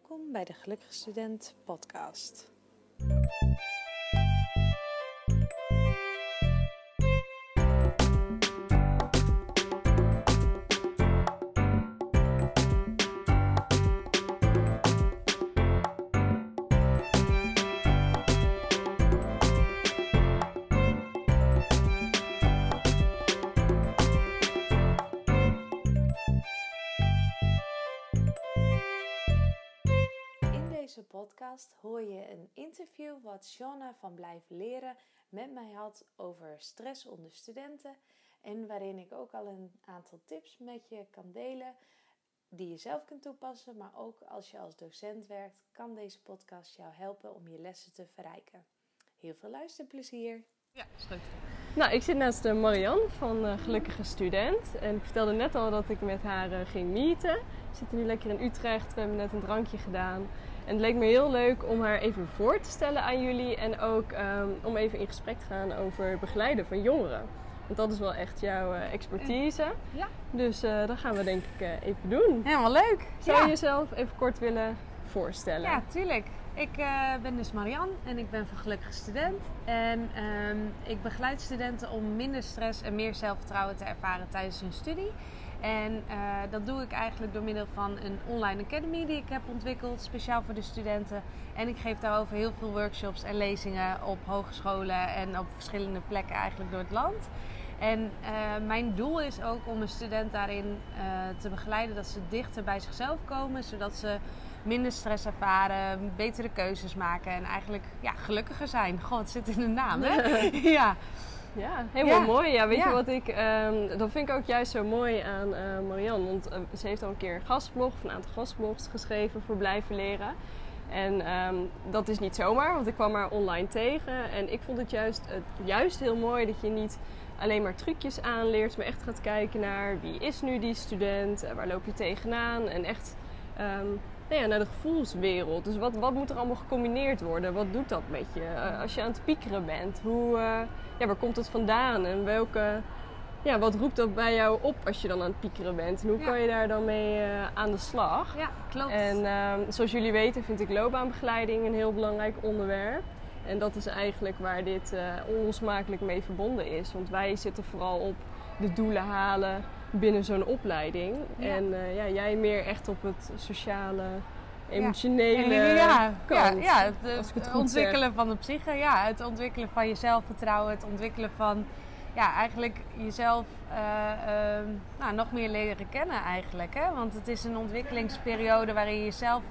Welkom bij de Gelukkige Student podcast. Podcast hoor je een interview wat Shona van Blijven Leren met mij had over stress onder studenten. En waarin ik ook al een aantal tips met je kan delen die je zelf kunt toepassen. Maar ook als je als docent werkt, kan deze podcast jou helpen om je lessen te verrijken. Heel veel luisterplezier! Ja, is goed. Nou, ik zit naast eh, Marianne van eh, Gelukkige Student. En ik vertelde net al dat ik met haar eh, ging meeten. We zitten nu lekker in Utrecht. We hebben net een drankje gedaan. En het leek me heel leuk om haar even voor te stellen aan jullie. En ook ehm, om even in gesprek te gaan over begeleiden van jongeren. Want dat is wel echt jouw eh, expertise. Ja. Dus eh, dat gaan we denk ik eh, even doen. Helemaal leuk. Zou ja. je jezelf even kort willen voorstellen? Ja, tuurlijk. Ik eh, ben dus Marianne en ik ben van Gelukkige Student. En ehm, ik begeleid studenten om minder stress en meer zelfvertrouwen te ervaren tijdens hun studie. En eh, dat doe ik eigenlijk door middel van een online academy die ik heb ontwikkeld, speciaal voor de studenten. En ik geef daarover heel veel workshops en lezingen op hogescholen en op verschillende plekken eigenlijk door het land. En eh, mijn doel is ook om een student daarin eh, te begeleiden dat ze dichter bij zichzelf komen, zodat ze minder stress ervaren, betere keuzes maken en eigenlijk ja, gelukkiger zijn. God, het zit in de naam, hè? ja. Ja, helemaal Ja. mooi. Ja, weet Ja. je wat ik... ehm, dat vind ik ook juist zo mooi aan eh, Marianne. Want eh, ze heeft al een keer een gastblog, of een aantal gastblogs geschreven voor Blijven Leren. En ehm, dat is niet zomaar, want ik kwam haar online tegen. En ik vond het juist, het juist heel mooi dat je niet alleen maar trucjes aanleert, maar echt gaat kijken naar wie is nu die student, eh, waar loop je tegenaan. En echt ehm, nou ja, naar de gevoelswereld. Dus wat, wat moet er allemaal gecombineerd worden? Wat doet dat met je? Eh, als je aan het piekeren bent, hoe, eh, ja, waar komt het vandaan? En welke, ja, wat roept dat bij jou op als je dan aan het piekeren bent? En hoe Ja. kan je daar dan mee eh, aan de slag? ja, klopt. En ehm, zoals jullie weten vind ik loopbaanbegeleiding een heel belangrijk onderwerp. En dat is eigenlijk waar dit onlosmakelijk mee verbonden is. Want wij zitten vooral op de doelen halen binnen zo'n opleiding. Ja. En eh, ja, jij meer echt op het sociale, emotionele ja, kant. Ja, ja, het, eh, het ontwikkelen van de psyche, ja, het ontwikkelen van je zelfvertrouwen, het ontwikkelen van ja, eigenlijk jezelf eh, ehm, nou, nog meer leren kennen eigenlijk. Hè? Want het is een ontwikkelingsperiode waarin je jezelf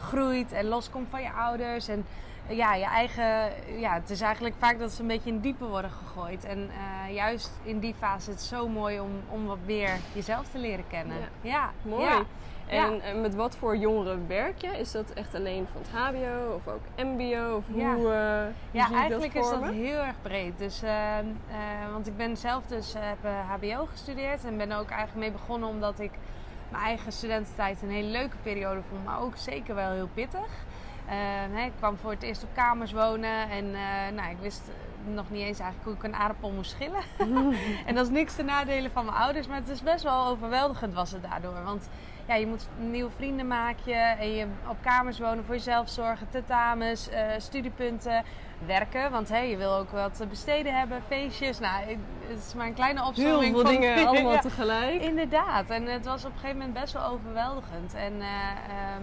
groeit en loskomt van je ouders. En ja, je eigen, ja, het is eigenlijk vaak dat ze een beetje in diepe worden gegooid. En eh, juist in die fase is het zo mooi om, om wat meer jezelf te leren kennen. Ja. Ja, Mooi. Ja. En met wat voor jongeren werk je? Is dat echt alleen van het HBO of ook MBO? Of hoe, eh, hoe Ja, eigenlijk dat is dat heel erg breed. Dus, eh, eh, want ik ben zelf dus heb HBO gestudeerd en ben ook eigenlijk mee begonnen omdat ik mijn eigen studententijd een hele leuke periode vond, maar ook zeker wel heel pittig. Eh, hè, ik kwam voor het eerst op kamers wonen en eh, nou, ik wist nog niet eens eigenlijk hoe ik een aardappel moest schillen. en dat is niks te nadelen van mijn ouders, maar het is best wel overweldigend was het daardoor. Want ja, je moet nieuwe vrienden maken en je op kamers wonen, voor jezelf zorgen, tentamens, eh, studiepunten, werken. Want hey, je wil ook wat te besteden hebben, feestjes. Nou, ik- het is maar een kleine Heel opzomming veel van dingen allemaal Ja. tegelijk. Inderdaad, en het was op een gegeven moment best wel overweldigend. En eh, ehm,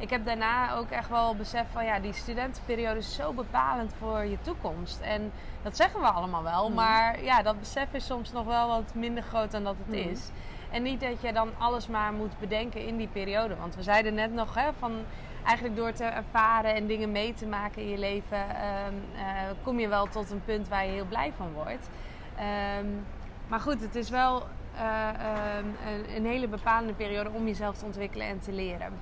ik heb daarna ook echt wel beseft van ja, die studentenperiode is zo bepalend voor je toekomst. En dat zeggen we allemaal wel, Hmm. maar ja, dat besef is soms nog wel wat minder groot dan dat het Hmm. is. En niet dat je dan alles maar moet bedenken in die periode. Want we zeiden net nog hè, van eigenlijk door te ervaren en dingen mee te maken in je leven, ehm, eh, kom je wel tot een punt waar je heel blij van wordt. Ehm, maar goed, het is wel eh, ehm, een, een hele bepalende periode om jezelf te ontwikkelen en te leren.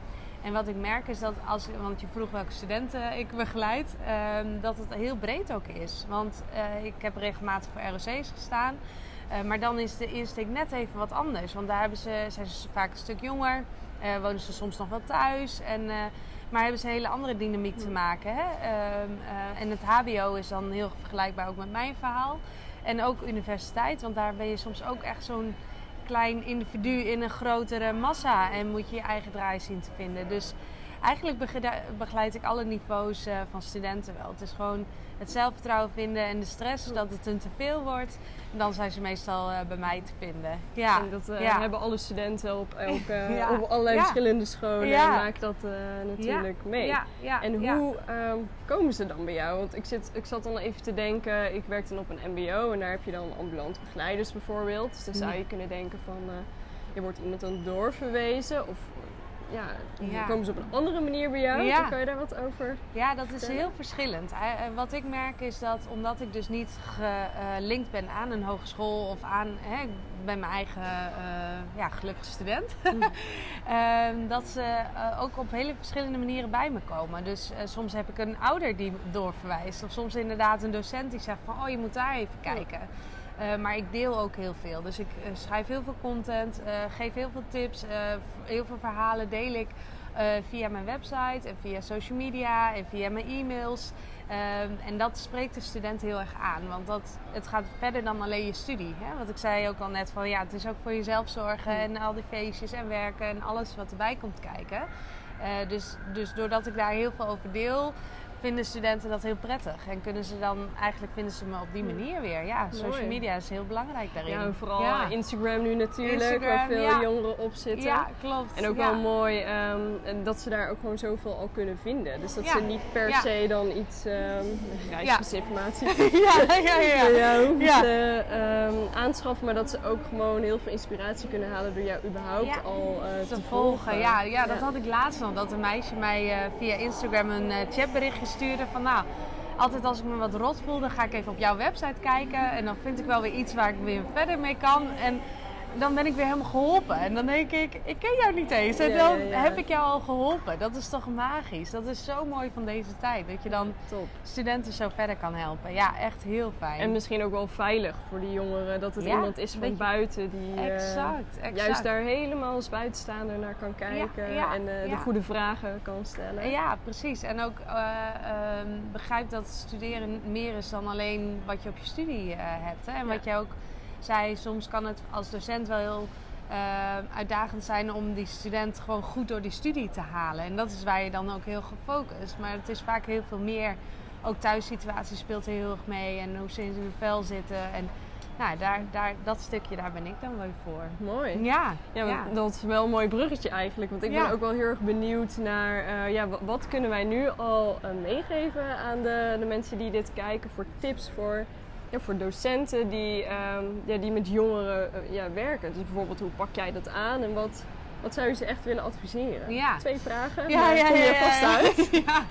En wat ik merk is dat als, want je vroeg welke studenten ik begeleid, ehm, dat het heel breed ook is. Want eh, ik heb regelmatig voor ROC's gestaan. Eh, maar dan is de insteek net even wat anders. Want daar hebben ze, zijn ze vaak een stuk jonger. eh, wonen ze soms nog wel thuis. En, maar hebben ze een hele andere dynamiek te maken. Hè? Ehm, eh, en het HBO is dan heel vergelijkbaar ook met mijn verhaal. En ook universiteit. Want daar ben je soms ook echt zo'n klein individu in een grotere massa. En moet je je eigen draai zien te vinden. Dus eigenlijk begeleid, ik alle niveaus eh, van studenten wel. Het is gewoon het zelfvertrouwen vinden en de stress dat het een te veel wordt. En dan zijn ze meestal eh, bij mij te vinden. Ja, En dat eh, ja. hebben alle studenten op, elke, Ja. op allerlei Ja. verschillende scholen. Maken dat natuurlijk mee. En hoe ehm, komen ze dan bij jou? Want ik, zit, ik zat dan even te denken, ik werk dan op een mbo en daar heb je dan ambulant begeleiders bijvoorbeeld. Dus dan zou je kunnen denken van, je wordt iemand dan doorverwezen of ja, Ja. komen ze op een andere manier bij jou? Ja. Kan je daar wat over? Ja, dat is heel verschillend. Eh, eh, Wat ik merk is dat omdat ik dus niet gelinkt ben aan een hogeschool of aan, hè, ik ben mijn eigen eh, ja, gelukkige student, ehm, dat ze ook op hele verschillende manieren bij me komen. Dus soms heb ik een ouder die doorverwijst, of soms inderdaad een docent die zegt van, oh je moet daar even kijken. Eh, maar ik deel ook heel veel. Dus ik eh, schrijf heel veel content, eh, geef heel veel tips, heel veel verhalen deel ik via mijn website en via social media en via mijn e-mails. Ehm, en dat spreekt de student heel erg aan, want dat, het gaat verder dan alleen je studie. Hè? Wat ik zei ook al net van ja, het is ook voor jezelf zorgen en al die feestjes en werken en alles wat erbij komt kijken. Dus, dus doordat ik daar heel veel over deel, vinden studenten dat heel prettig. En kunnen ze dan, eigenlijk vinden ze me op die manier weer. Ja, social media is heel belangrijk daarin. Ja, en vooral Ja. Instagram nu natuurlijk, waar veel ja. jongeren op zitten. Ja, klopt. En ook ja. wel mooi ehm, en dat ze daar ook gewoon zoveel al kunnen vinden. Dus dat Ja. ze niet per Ja. se dan iets um, reizigersinformatie ja, ja, ja. hoeven Ja. te ehm, aanschaffen. Maar dat ze ook gewoon heel veel inspiratie kunnen halen door jou überhaupt Ja. al eh, te te volgen. Ja, ja, dat Ja. had ik laatst nog. Dat een meisje mij eh, via Instagram een eh, chatberichtje stuurde van nou. Altijd als ik me wat rot voel, dan ga ik even op jouw website kijken. En dan vind ik wel weer iets waar ik weer verder mee kan. En dan ben ik weer helemaal geholpen. En dan denk ik, ik ken jou niet eens. En dan heb ik jou al geholpen. Dat is toch magisch. Dat is zo mooi van deze tijd. Dat je dan Top. studenten zo verder kan helpen. Ja, echt heel fijn. En misschien ook wel veilig voor die jongeren dat het Ja, iemand is van buiten die eh, exact, exact. juist daar helemaal als buitenstaander naar kan kijken ja, en eh, de goede vragen kan stellen. Ja, precies. En ook ehm, begrijp dat studeren meer is dan alleen wat je op je studie hebt. Hè? En wat je ook zei, soms kan het als docent wel heel eh, uitdagend zijn om die student gewoon goed door die studie te halen. En dat is waar je dan ook heel gefocust. Maar het is vaak heel veel meer. Ook thuissituatie speelt er heel erg mee en hoe ze in hun vel zitten. En nou, daar, daar, dat stukje, daar ben ik dan wel voor. Mooi. Ja, Ja, dat is wel een mooi bruggetje eigenlijk. Want ik Ja. ben ook wel heel erg benieuwd naar eh, ja, wa- wat kunnen wij nu al eh, meegeven aan de, de mensen die dit kijken voor tips voor, ja, voor docenten die, ehm, ja, die met jongeren eh, ja, werken. Dus bijvoorbeeld hoe pak jij dat aan en wat, wat zou je ze echt willen adviseren? Ja. Twee vragen, Ja, ja, kom je vast uit? ja,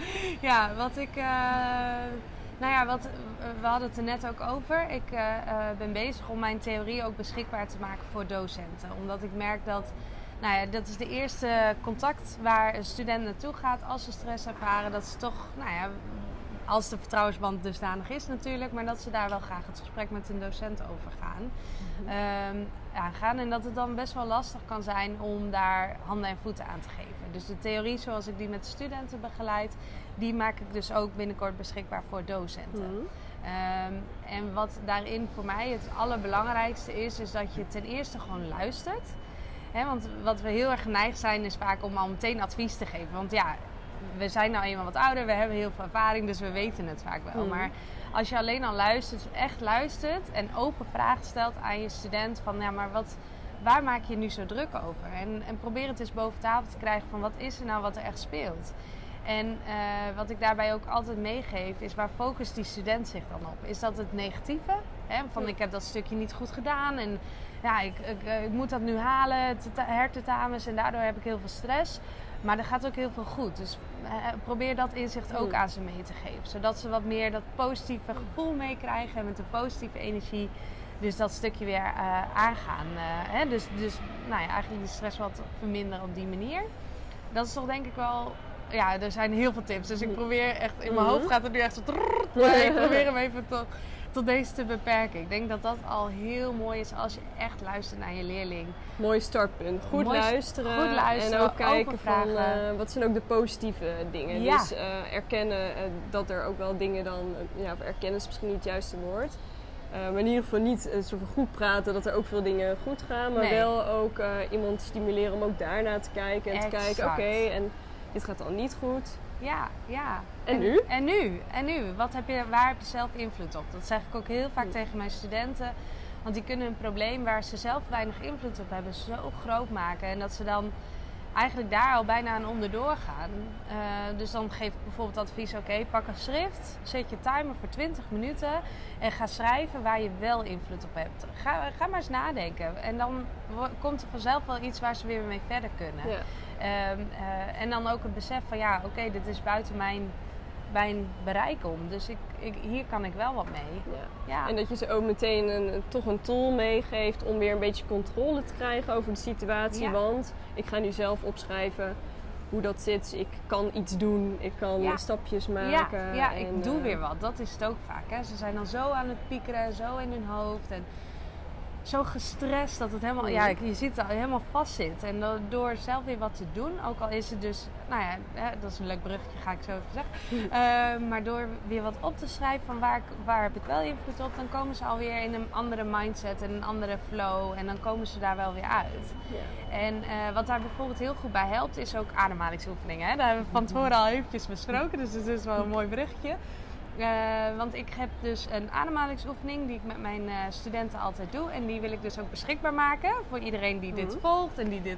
ja, wat ik. eh, nou ja, wat, we hadden het er net ook over. Ik eh, eh, ben bezig om mijn theorie ook beschikbaar te maken voor docenten. Omdat ik merk dat. Nou ja, dat is de eerste contact waar een student naartoe gaat als ze stress ervaren. Dat ze toch, nou ja, als de vertrouwensband dusdanig is natuurlijk, maar dat ze daar wel graag het gesprek met een docent over gaan. Ehm, aangaan. En dat het dan best wel lastig kan zijn om daar handen en voeten aan te geven. Dus de theorie zoals ik die met studenten begeleid, die maak ik dus ook binnenkort beschikbaar voor docenten. Mhm. Ehm, en wat daarin voor mij het allerbelangrijkste is, is dat je ten eerste gewoon luistert. Want wat we heel erg geneigd zijn, is vaak om al meteen advies te geven. Want ja, we zijn nou eenmaal wat ouder, we hebben heel veel ervaring, dus we weten het vaak wel. Mhm. Maar als je alleen al luistert, echt luistert en open vragen stelt aan je student van ja, maar wat, waar maak je nu zo druk over? En, en probeer het eens boven tafel te krijgen van wat is er nou wat er echt speelt. En eh, wat ik daarbij ook altijd meegeef is waar focust die student zich dan op? Is dat het negatieve? Hè? Van ik heb dat stukje niet goed gedaan en ja, ik, ik, ik moet dat nu halen, hertentamens en daardoor heb ik heel veel stress. Maar er gaat ook heel veel goed. Dus eh, probeer dat inzicht ook Hmm. aan ze mee te geven. Zodat ze wat meer dat positieve gevoel meekrijgen en met de positieve energie dus dat stukje weer eh, aangaan. eh, hè? Dus, dus nou ja, eigenlijk die stress wat verminderen op die manier. Dat is toch denk ik wel... Ja, er zijn heel veel tips. Dus ik probeer echt... In mijn Mhm. hoofd gaat het nu echt zo... trrrr, maar ik probeer hem even tot, tot deze te beperken. Ik denk dat dat al heel mooi is als je echt luistert naar je leerling. Mooi startpunt. Goed Mooi luisteren. goed luisteren, En ook kijken van eh, wat zijn ook de positieve dingen. Ja. Dus eh, erkennen eh, dat er ook wel dingen dan... ja, of erkennen is misschien niet het juiste woord. Maar in ieder geval niet uh, zo goed praten dat er ook veel dingen goed gaan. Maar Nee. wel ook iemand stimuleren om ook daarna te kijken. En te kijken, oké, en dit gaat al niet goed. Ja, ja. En nu? En nu? En nu? Wat heb je, waar heb je zelf invloed op? Dat zeg ik ook heel vaak tegen mijn studenten. Want die kunnen een probleem waar ze zelf weinig invloed op hebben zo groot maken. En dat ze dan eigenlijk daar al bijna aan onderdoor gaan. Eh, dus dan geef ik bijvoorbeeld advies: oké, pak een schrift, zet je timer voor 20 minuten en ga schrijven waar je wel invloed op hebt. Ga, ga maar eens nadenken. En dan komt er vanzelf wel iets waar ze weer mee verder kunnen. Ja. Ehm, eh, en dan ook het besef van ja, oké, dit is buiten mijn, mijn bereik om. Dus ik, ik, hier kan ik wel wat mee. Ja. Ja, En dat je ze ook meteen een, toch een tool meegeeft om weer een beetje controle te krijgen over de situatie. Ja. Want ik ga nu zelf opschrijven hoe dat zit. Ik kan iets doen, ik kan Ja. stapjes maken. ja, ik en, doe eh, weer wat. Dat is het ook vaak. Hè. Ze zijn dan zo aan het piekeren, zo in hun hoofd. En zo gestrest dat het helemaal, Mhm. ja, je ziet dat het helemaal vast zit. En door zelf weer wat te doen, ook al is het dus, nou ja, hè, dat is een leuk bruggetje, ga ik zo even zeggen. Eh, maar door weer wat op te schrijven van waar, ik- waar heb ik wel invloed op, dan komen ze alweer in een andere mindset en een andere flow. En dan komen ze daar wel weer uit. Ja. En eh, wat daar bijvoorbeeld heel goed bij helpt, is ook ademhalingsoefeningen. Hè? Daar hebben we van tevoren al eventjes besproken, dus het is wel een mooi bruggetje. Eh, want ik heb dus een ademhalingsoefening die ik met mijn eh, studenten altijd doe. En die wil ik dus ook beschikbaar maken voor iedereen die dit Mhm. volgt en die dit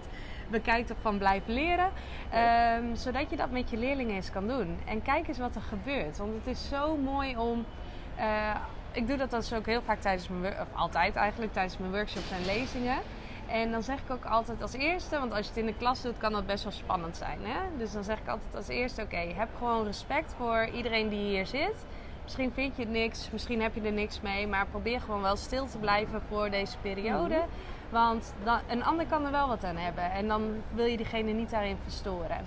bekijkt of van blijft leren. Ehm, zodat je dat met je leerlingen eens kan doen. En kijk eens wat er gebeurt. Want het is zo mooi om. eh, ik doe dat dus ook heel vaak tijdens mijn of altijd eigenlijk tijdens mijn workshops en lezingen. En dan zeg ik ook altijd als eerste, want als je het in de klas doet, kan dat best wel spannend zijn. Hè? Dus dan zeg ik altijd als eerste: oké, heb gewoon respect voor iedereen die hier zit. Misschien vind je het niks, misschien heb je er niks mee, maar probeer gewoon wel stil te blijven voor deze periode. Mhm. Want dan, een ander kan er wel wat aan hebben en dan wil je diegene niet daarin verstoren.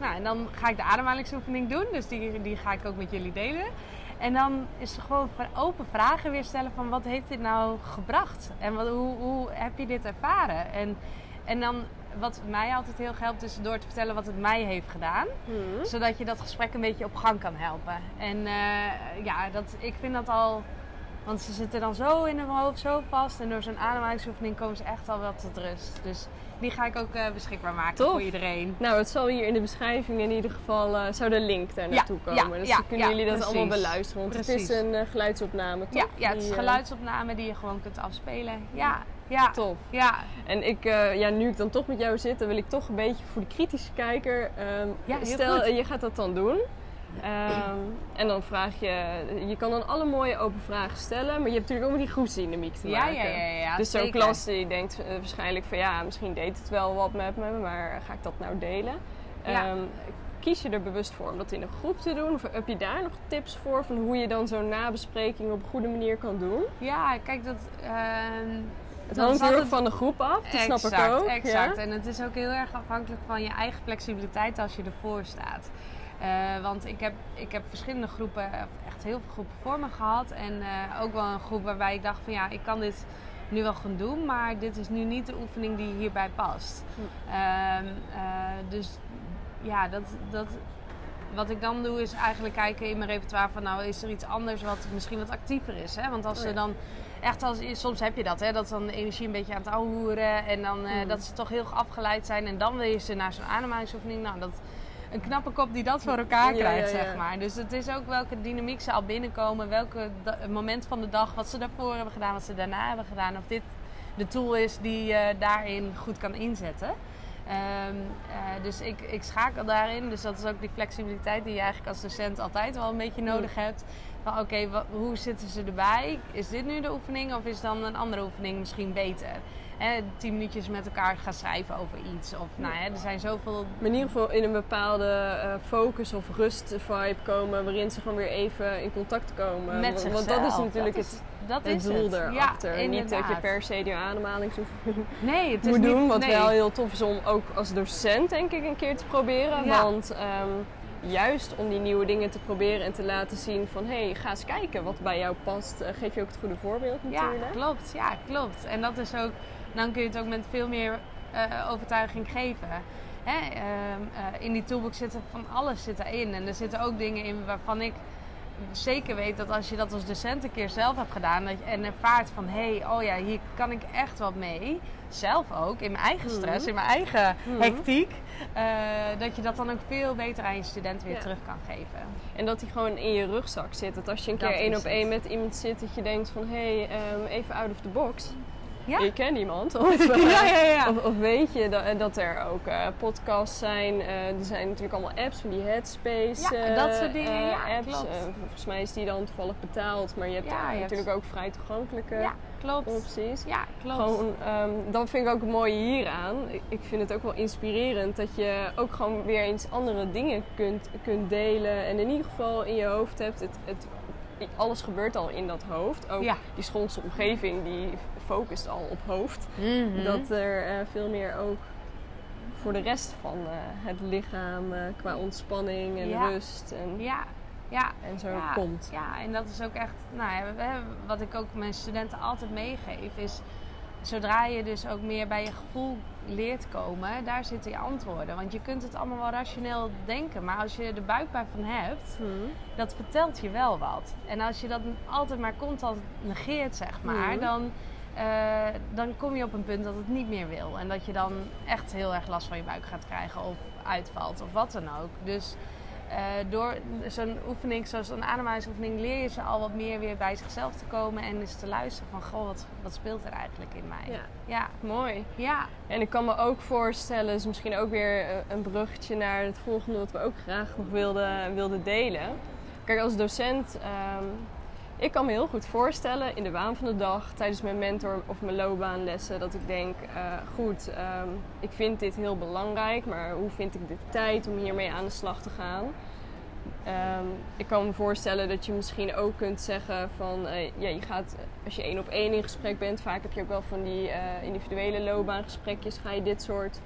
Nou, en dan ga ik de ademhalingsoefening doen, dus die, die ga ik ook met jullie delen. En dan is er gewoon open vragen weer stellen van wat heeft dit nou gebracht? En wat, hoe, hoe heb je dit ervaren? En, en dan, wat mij altijd heel helpt, is door te vertellen wat het mij heeft gedaan. Mhm. Zodat je dat gesprek een beetje op gang kan helpen. En eh, ja, dat, ik vind dat al... Want ze zitten dan zo in hun hoofd, zo vast. En door zo'n ademhalingsoefening komen ze echt al wel tot rust. Dus die ga ik ook eh, beschikbaar maken Tof. voor iedereen. Nou, het zal hier in de beschrijving in ieder geval, eh, zou de link daar naartoe ja, komen. dus ja, dan kunnen jullie dat precies. allemaal beluisteren. Want het Precies. is een eh, geluidsopname, toch? Ja, ja, het is eh, geluidsopname die je gewoon kunt afspelen. Ja, ja, Tof. ja. En ik, ja, nu ik dan toch met jou zit, dan wil ik toch een beetje voor de kritische kijker. Ja, heel stel, goed. je gaat dat dan doen. Ehm, en dan vraag je, je kan dan alle mooie open vragen stellen, maar je hebt natuurlijk ook met die groepsdynamiek te Ja, maken. ja, ja, ja, dus zo'n klas die denkt eh, waarschijnlijk van ja, misschien deed het wel wat met me, maar ga ik dat nou delen? Ja. Ehm, kies je er bewust voor om dat in een groep te doen? Of heb je daar nog tips voor van hoe je dan zo'n nabespreking op een goede manier kan doen? Ja, kijk, dat... ehm, Het hangt heel erg van de groep af, dat snap ik ook. Exact, Ja? en het is ook heel erg afhankelijk van je eigen flexibiliteit als je ervoor staat. Eh, want ik heb, ik heb verschillende groepen, echt heel veel groepen voor me gehad. En eh, ook wel een groep waarbij ik dacht van ja, ik kan dit nu wel gaan doen, maar dit is nu niet de oefening die hierbij past. Hm. Ehm, eh, dus ja, dat, dat, wat ik dan doe is eigenlijk kijken in mijn repertoire van nou is er iets anders wat misschien wat actiever is. Hè? Want als Oh ze dan echt als, soms heb je dat, hè, dat dan de energie een beetje aan het ouwehoeren en dan eh, Mm. dat ze toch heel afgeleid zijn en dan wil je ze naar zo'n ademhalingsoefening. Nou, dat, een knappe kop die dat voor elkaar krijgt, ja, ja. zeg maar. Dus het is ook welke dynamiek ze al binnenkomen, welke moment van de dag, wat ze daarvoor hebben gedaan, wat ze daarna hebben gedaan. Of dit de tool is die je daarin goed kan inzetten. Ehm, eh, dus ik, ik schakel daarin. Dus dat is ook die flexibiliteit die je eigenlijk als docent altijd wel een beetje nodig hebt. Van oké, hoe zitten ze erbij? Is dit nu de oefening of is dan een andere oefening misschien beter? Hè, tien minuutjes met elkaar gaan schrijven over iets. Of nou ja, er zijn zoveel Maar in ieder geval in een bepaalde eh, focus of rust vibe komen, waarin ze gewoon weer even in contact komen. met zichzelf. Want dat is natuurlijk dat het, dat het is doel het. erachter. Ja, Niet dat je per se die ademhalingsoefening nee, het is moet niet, doen. Wat nee. wel heel tof is om ook als docent denk ik een keer te proberen. Ja. Want ehm, juist om die nieuwe dingen te proberen en te laten zien van... hé, hey, ga eens kijken wat bij jou past. eh, geef je ook het goede voorbeeld Ja, natuurlijk. klopt. Ja, klopt. En dat is ook, dan kun je het ook met veel meer eh, overtuiging geven. Hè? ehm, eh, in die toolbox zit er van alles zit erin. En er zitten ook dingen in waarvan ik zeker weet dat als je dat als docent een keer zelf hebt gedaan dat je, en ervaart van hé, hey, oh ja, hier kan ik echt wat mee. Zelf ook, in mijn eigen stress, Mhm. in mijn eigen Mhm. hectiek. eh, dat je dat dan ook veel beter aan je studenten weer Ja. terug kan geven. En dat die gewoon in je rugzak zit. Dat als je een keer één op één met iemand zit, dat je denkt van hé, hey, ehm, even out of the box. Ja, Je kent iemand. Of, eh, ja, ja. ja. Of, of weet je dat, dat er ook eh, podcasts zijn. eh, er zijn natuurlijk allemaal apps van die Headspace Ja, eh, dat soort dingen, eh, ja, apps. Eh, volgens mij is die dan toevallig betaald. Maar je hebt Ja, natuurlijk ook vrij toegankelijke ja, klopt. opties. Ja, klopt. Gewoon, ehm, dat vind ik ook het mooie hieraan. Ik, ik vind het ook wel inspirerend dat je ook gewoon weer eens andere dingen kunt, kunt delen. En in ieder geval in je hoofd hebt. Het, het, alles gebeurt al in dat hoofd. Ook Ja. die schoolse omgeving die focust al op hoofd. Mhm. Dat er eh, veel meer ook voor de rest van eh, het lichaam eh, qua ontspanning en Ja. rust en, Ja, ja. en zo komt. Ja, en dat is ook echt, nou wat ik ook mijn studenten altijd meegeef, is zodra je dus ook meer bij je gevoel leert komen, daar zitten je antwoorden. Want je kunt het allemaal wel rationeel denken, maar als je er buikpijn van hebt, Hm. dat vertelt je wel wat. En als je dat altijd maar constant negeert, zeg maar, Mhm. dan, eh, dan kom je op een punt dat het niet meer wil. En dat je dan echt heel erg last van je buik gaat krijgen of uitvalt of wat dan ook. Dus eh, door zo'n oefening, zoals een ademhalingsoefening, leer je ze al wat meer weer bij zichzelf te komen en eens te luisteren van, goh, wat, wat speelt er eigenlijk in mij? Ja. ja. Mooi. ja. En ik kan me ook voorstellen, is misschien ook weer eh, een bruggetje naar het volgende wat we ook graag nog wilden, wilden delen. Kijk, als docent, ehm, ik kan me heel goed voorstellen in de waan van de dag, tijdens mijn mentor of mijn loopbaanlessen, dat ik denk, eh, goed, ehm, ik vind dit heel belangrijk, maar hoe vind ik de tijd om hiermee aan de slag te gaan? Ehm, ik kan me voorstellen dat je misschien ook kunt zeggen van, eh, ja, je gaat, als je één op één in gesprek bent, vaak heb je ook wel van die eh, individuele loopbaangesprekjes, ga je dit soort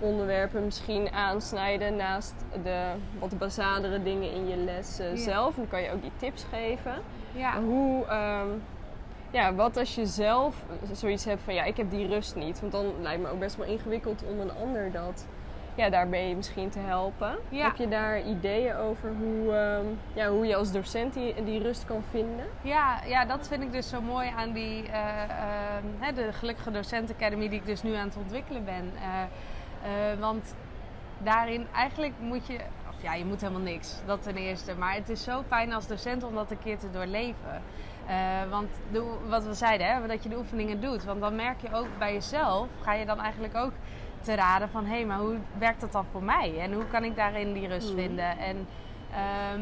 onderwerpen misschien aansnijden naast de wat basalere dingen in je les Ja. zelf. En dan kan je ook die tips geven. ja. Hoe, ehm, ja, wat als je zelf zoiets hebt van ja, ik heb die rust niet. Want dan lijkt me ook best wel ingewikkeld om een ander dat ja, daarbij misschien te helpen. Ja. Heb je daar ideeën over hoe, ehm, ja, hoe je als docent die, die rust kan vinden? Ja, ja, dat vind ik dus zo mooi aan die, eh, ehm, de Gelukkige Docent Academy die ik dus nu aan het ontwikkelen ben. Eh, eh, want daarin eigenlijk moet je, of ja, je moet helemaal niks, dat ten eerste. Maar het is zo fijn als docent om dat een keer te doorleven. Eh, want de, wat we zeiden, hè, dat je de oefeningen doet. Want dan merk je ook bij jezelf, ga je dan eigenlijk ook te raden van... hé, maar hoe werkt dat dan voor mij? En hoe kan ik daarin die rust Hmm. vinden? En ehm,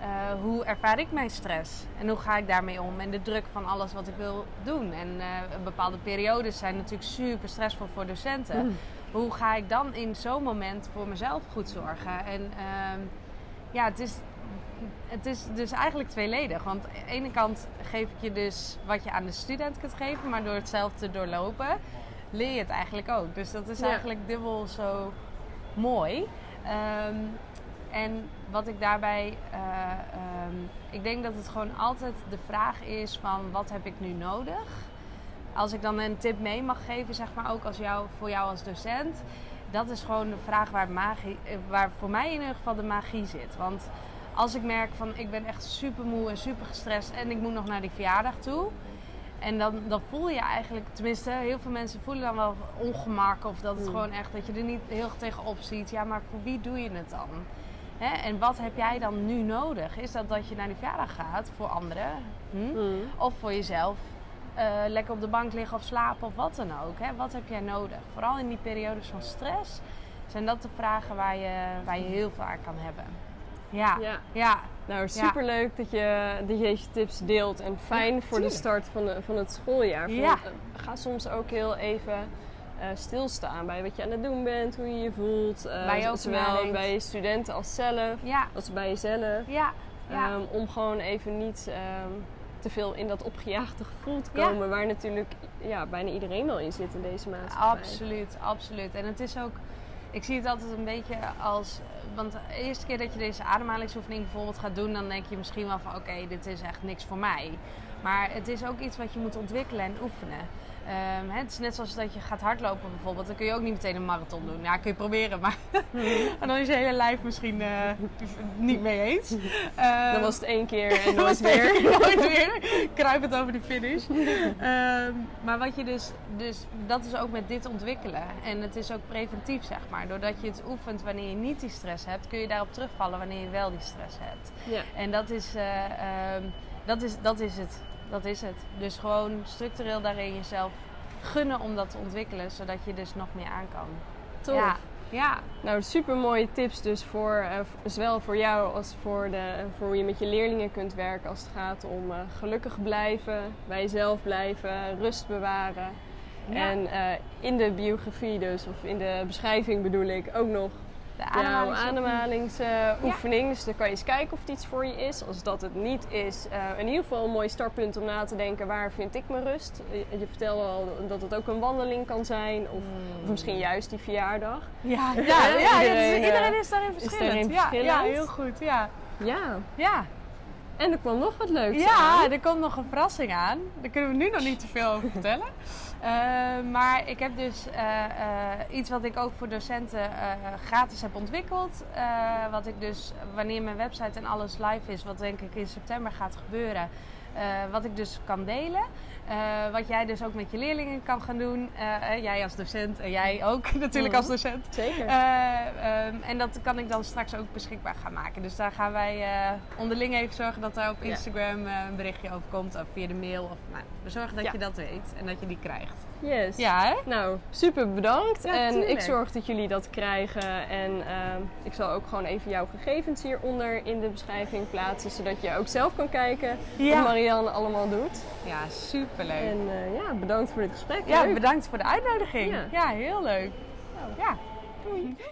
eh, hoe ervaar ik mijn stress? En hoe ga ik daarmee om? En de druk van alles wat ik wil doen. En bepaalde periodes zijn natuurlijk super stressvol voor docenten. Hmm. Hoe ga ik dan in zo'n moment voor mezelf goed zorgen? En ehm, ja, het is, het is dus eigenlijk tweeledig. Want aan de ene kant geef ik je dus wat je aan de student kunt geven, maar door het zelf te doorlopen, leer je het eigenlijk ook. Dus dat is Ja. eigenlijk dubbel zo mooi. Ehm, en wat ik daarbij, eh, ehm, ik denk dat het gewoon altijd de vraag is van wat heb ik nu nodig? Als ik dan een tip mee mag geven, zeg maar ook als jou, voor jou als docent, dat is gewoon de vraag waar, magie, eh, waar voor mij in ieder geval de magie zit. Want als ik merk van ik ben echt super moe en super gestrest en ik moet nog naar die verjaardag toe. En dan, dan voel je eigenlijk, tenminste, heel veel mensen voelen dan wel ongemak. Of dat het Hmm. gewoon echt, dat je er niet heel tegenop ziet. Ja, maar voor wie doe je het dan? Hè? En wat heb jij dan nu nodig? Is dat dat je naar die verjaardag gaat voor anderen? Hm? Hmm. Of voor jezelf eh, lekker op de bank liggen of slapen of wat dan ook. Hè? Wat heb jij nodig? Vooral in die periodes van stress zijn dat de vragen waar je, waar je heel veel aan kan hebben. Ja, ja. Ja. Nou, superleuk dat, je, dat je deze tips deelt. En fijn Ja, voor de start van, de, van het schooljaar. Van, Ja. eh, ga soms ook heel even eh, stilstaan bij wat je aan het doen bent, hoe je je voelt. eh, Waar je zowel nadenkt. bij je studenten als zelf, Ja, als bij jezelf. ja, ja. Ehm, om gewoon even niet ehm, te veel in dat opgejaagde gevoel te Ja. komen. Waar natuurlijk ja, bijna iedereen wel in zit in deze maatschappij. Absoluut, absoluut. En het is ook, ik zie het altijd een beetje als, want de eerste keer dat je deze ademhalingsoefening bijvoorbeeld gaat doen, dan denk je misschien wel van oké, dit is echt niks voor mij. Maar het is ook iets wat je moet ontwikkelen en oefenen. Ehm, hè, het is net zoals dat je gaat hardlopen bijvoorbeeld. Dan kun je ook niet meteen een marathon doen. Ja, kun je proberen, maar en dan is je hele lijf misschien uh, niet mee eens. Um, dan was het één keer en nooit weer. nooit weer. Kruip het over de finish. Um, maar wat je dus, dus, dat is ook met dit ontwikkelen. En het is ook preventief, zeg maar. Doordat je het oefent wanneer je niet die stress hebt, kun je daarop terugvallen wanneer je wel die stress hebt. Ja. En dat is, uh, dat, is, dat is het. Dat is het. Dus gewoon structureel daarin jezelf gunnen om dat te ontwikkelen, zodat je dus nog meer aan kan. Tof. Ja. ja. Nou, super mooie tips dus voor, uh, zowel voor jou als voor, de, voor hoe je met je leerlingen kunt werken als het gaat om uh, gelukkig blijven, bij jezelf blijven, rust bewaren. Ja. En uh, in de biografie dus, of in de beschrijving bedoel ik, ook nog de ademhalingsoefening. Ja. Dus dan kan je eens kijken of het iets voor je is. Als dat het niet is, uh, in ieder geval een mooi startpunt om na te denken waar vind ik mijn rust. Je, je vertelde al dat het ook een wandeling kan zijn, of, mm. of misschien juist die verjaardag. Ja, ja, ja, ja iedereen, is, iedereen is daarin verschillend. Is daarin verschillend. Ja, ja, heel goed. Ja. Ja. En er kwam nog wat leuks ja, aan. er komt nog een verrassing aan. Daar kunnen we nu nog niet te veel over vertellen. Uh, maar ik heb dus uh, uh, iets wat ik ook voor docenten gratis heb ontwikkeld. wat ik dus, wanneer mijn website en alles live is, wat denk ik in september gaat gebeuren, wat ik dus kan delen. Wat jij dus ook met je leerlingen kan gaan doen. Jij als docent en jij ook natuurlijk Mhm. als docent. Zeker. Um, en dat kan ik dan straks ook beschikbaar gaan maken. Dus daar gaan wij onderling even zorgen dat er op Instagram een berichtje over komt. Of via de mail. Of, nou, we zorgen dat Ja. je dat weet en dat je die krijgt. Yes. Ja, hè? Nou, super bedankt. Ja, en tuurlijk. ik zorg dat jullie dat krijgen. En ehm, ik zal ook gewoon even jouw gegevens hieronder in de beschrijving plaatsen. Zodat je ook zelf kan kijken wat Marianne allemaal doet. Ja, superleuk. En eh, ja, bedankt voor dit gesprek. ja, Leuk. bedankt voor de uitnodiging. Ja. Heel leuk. Ja. Doei.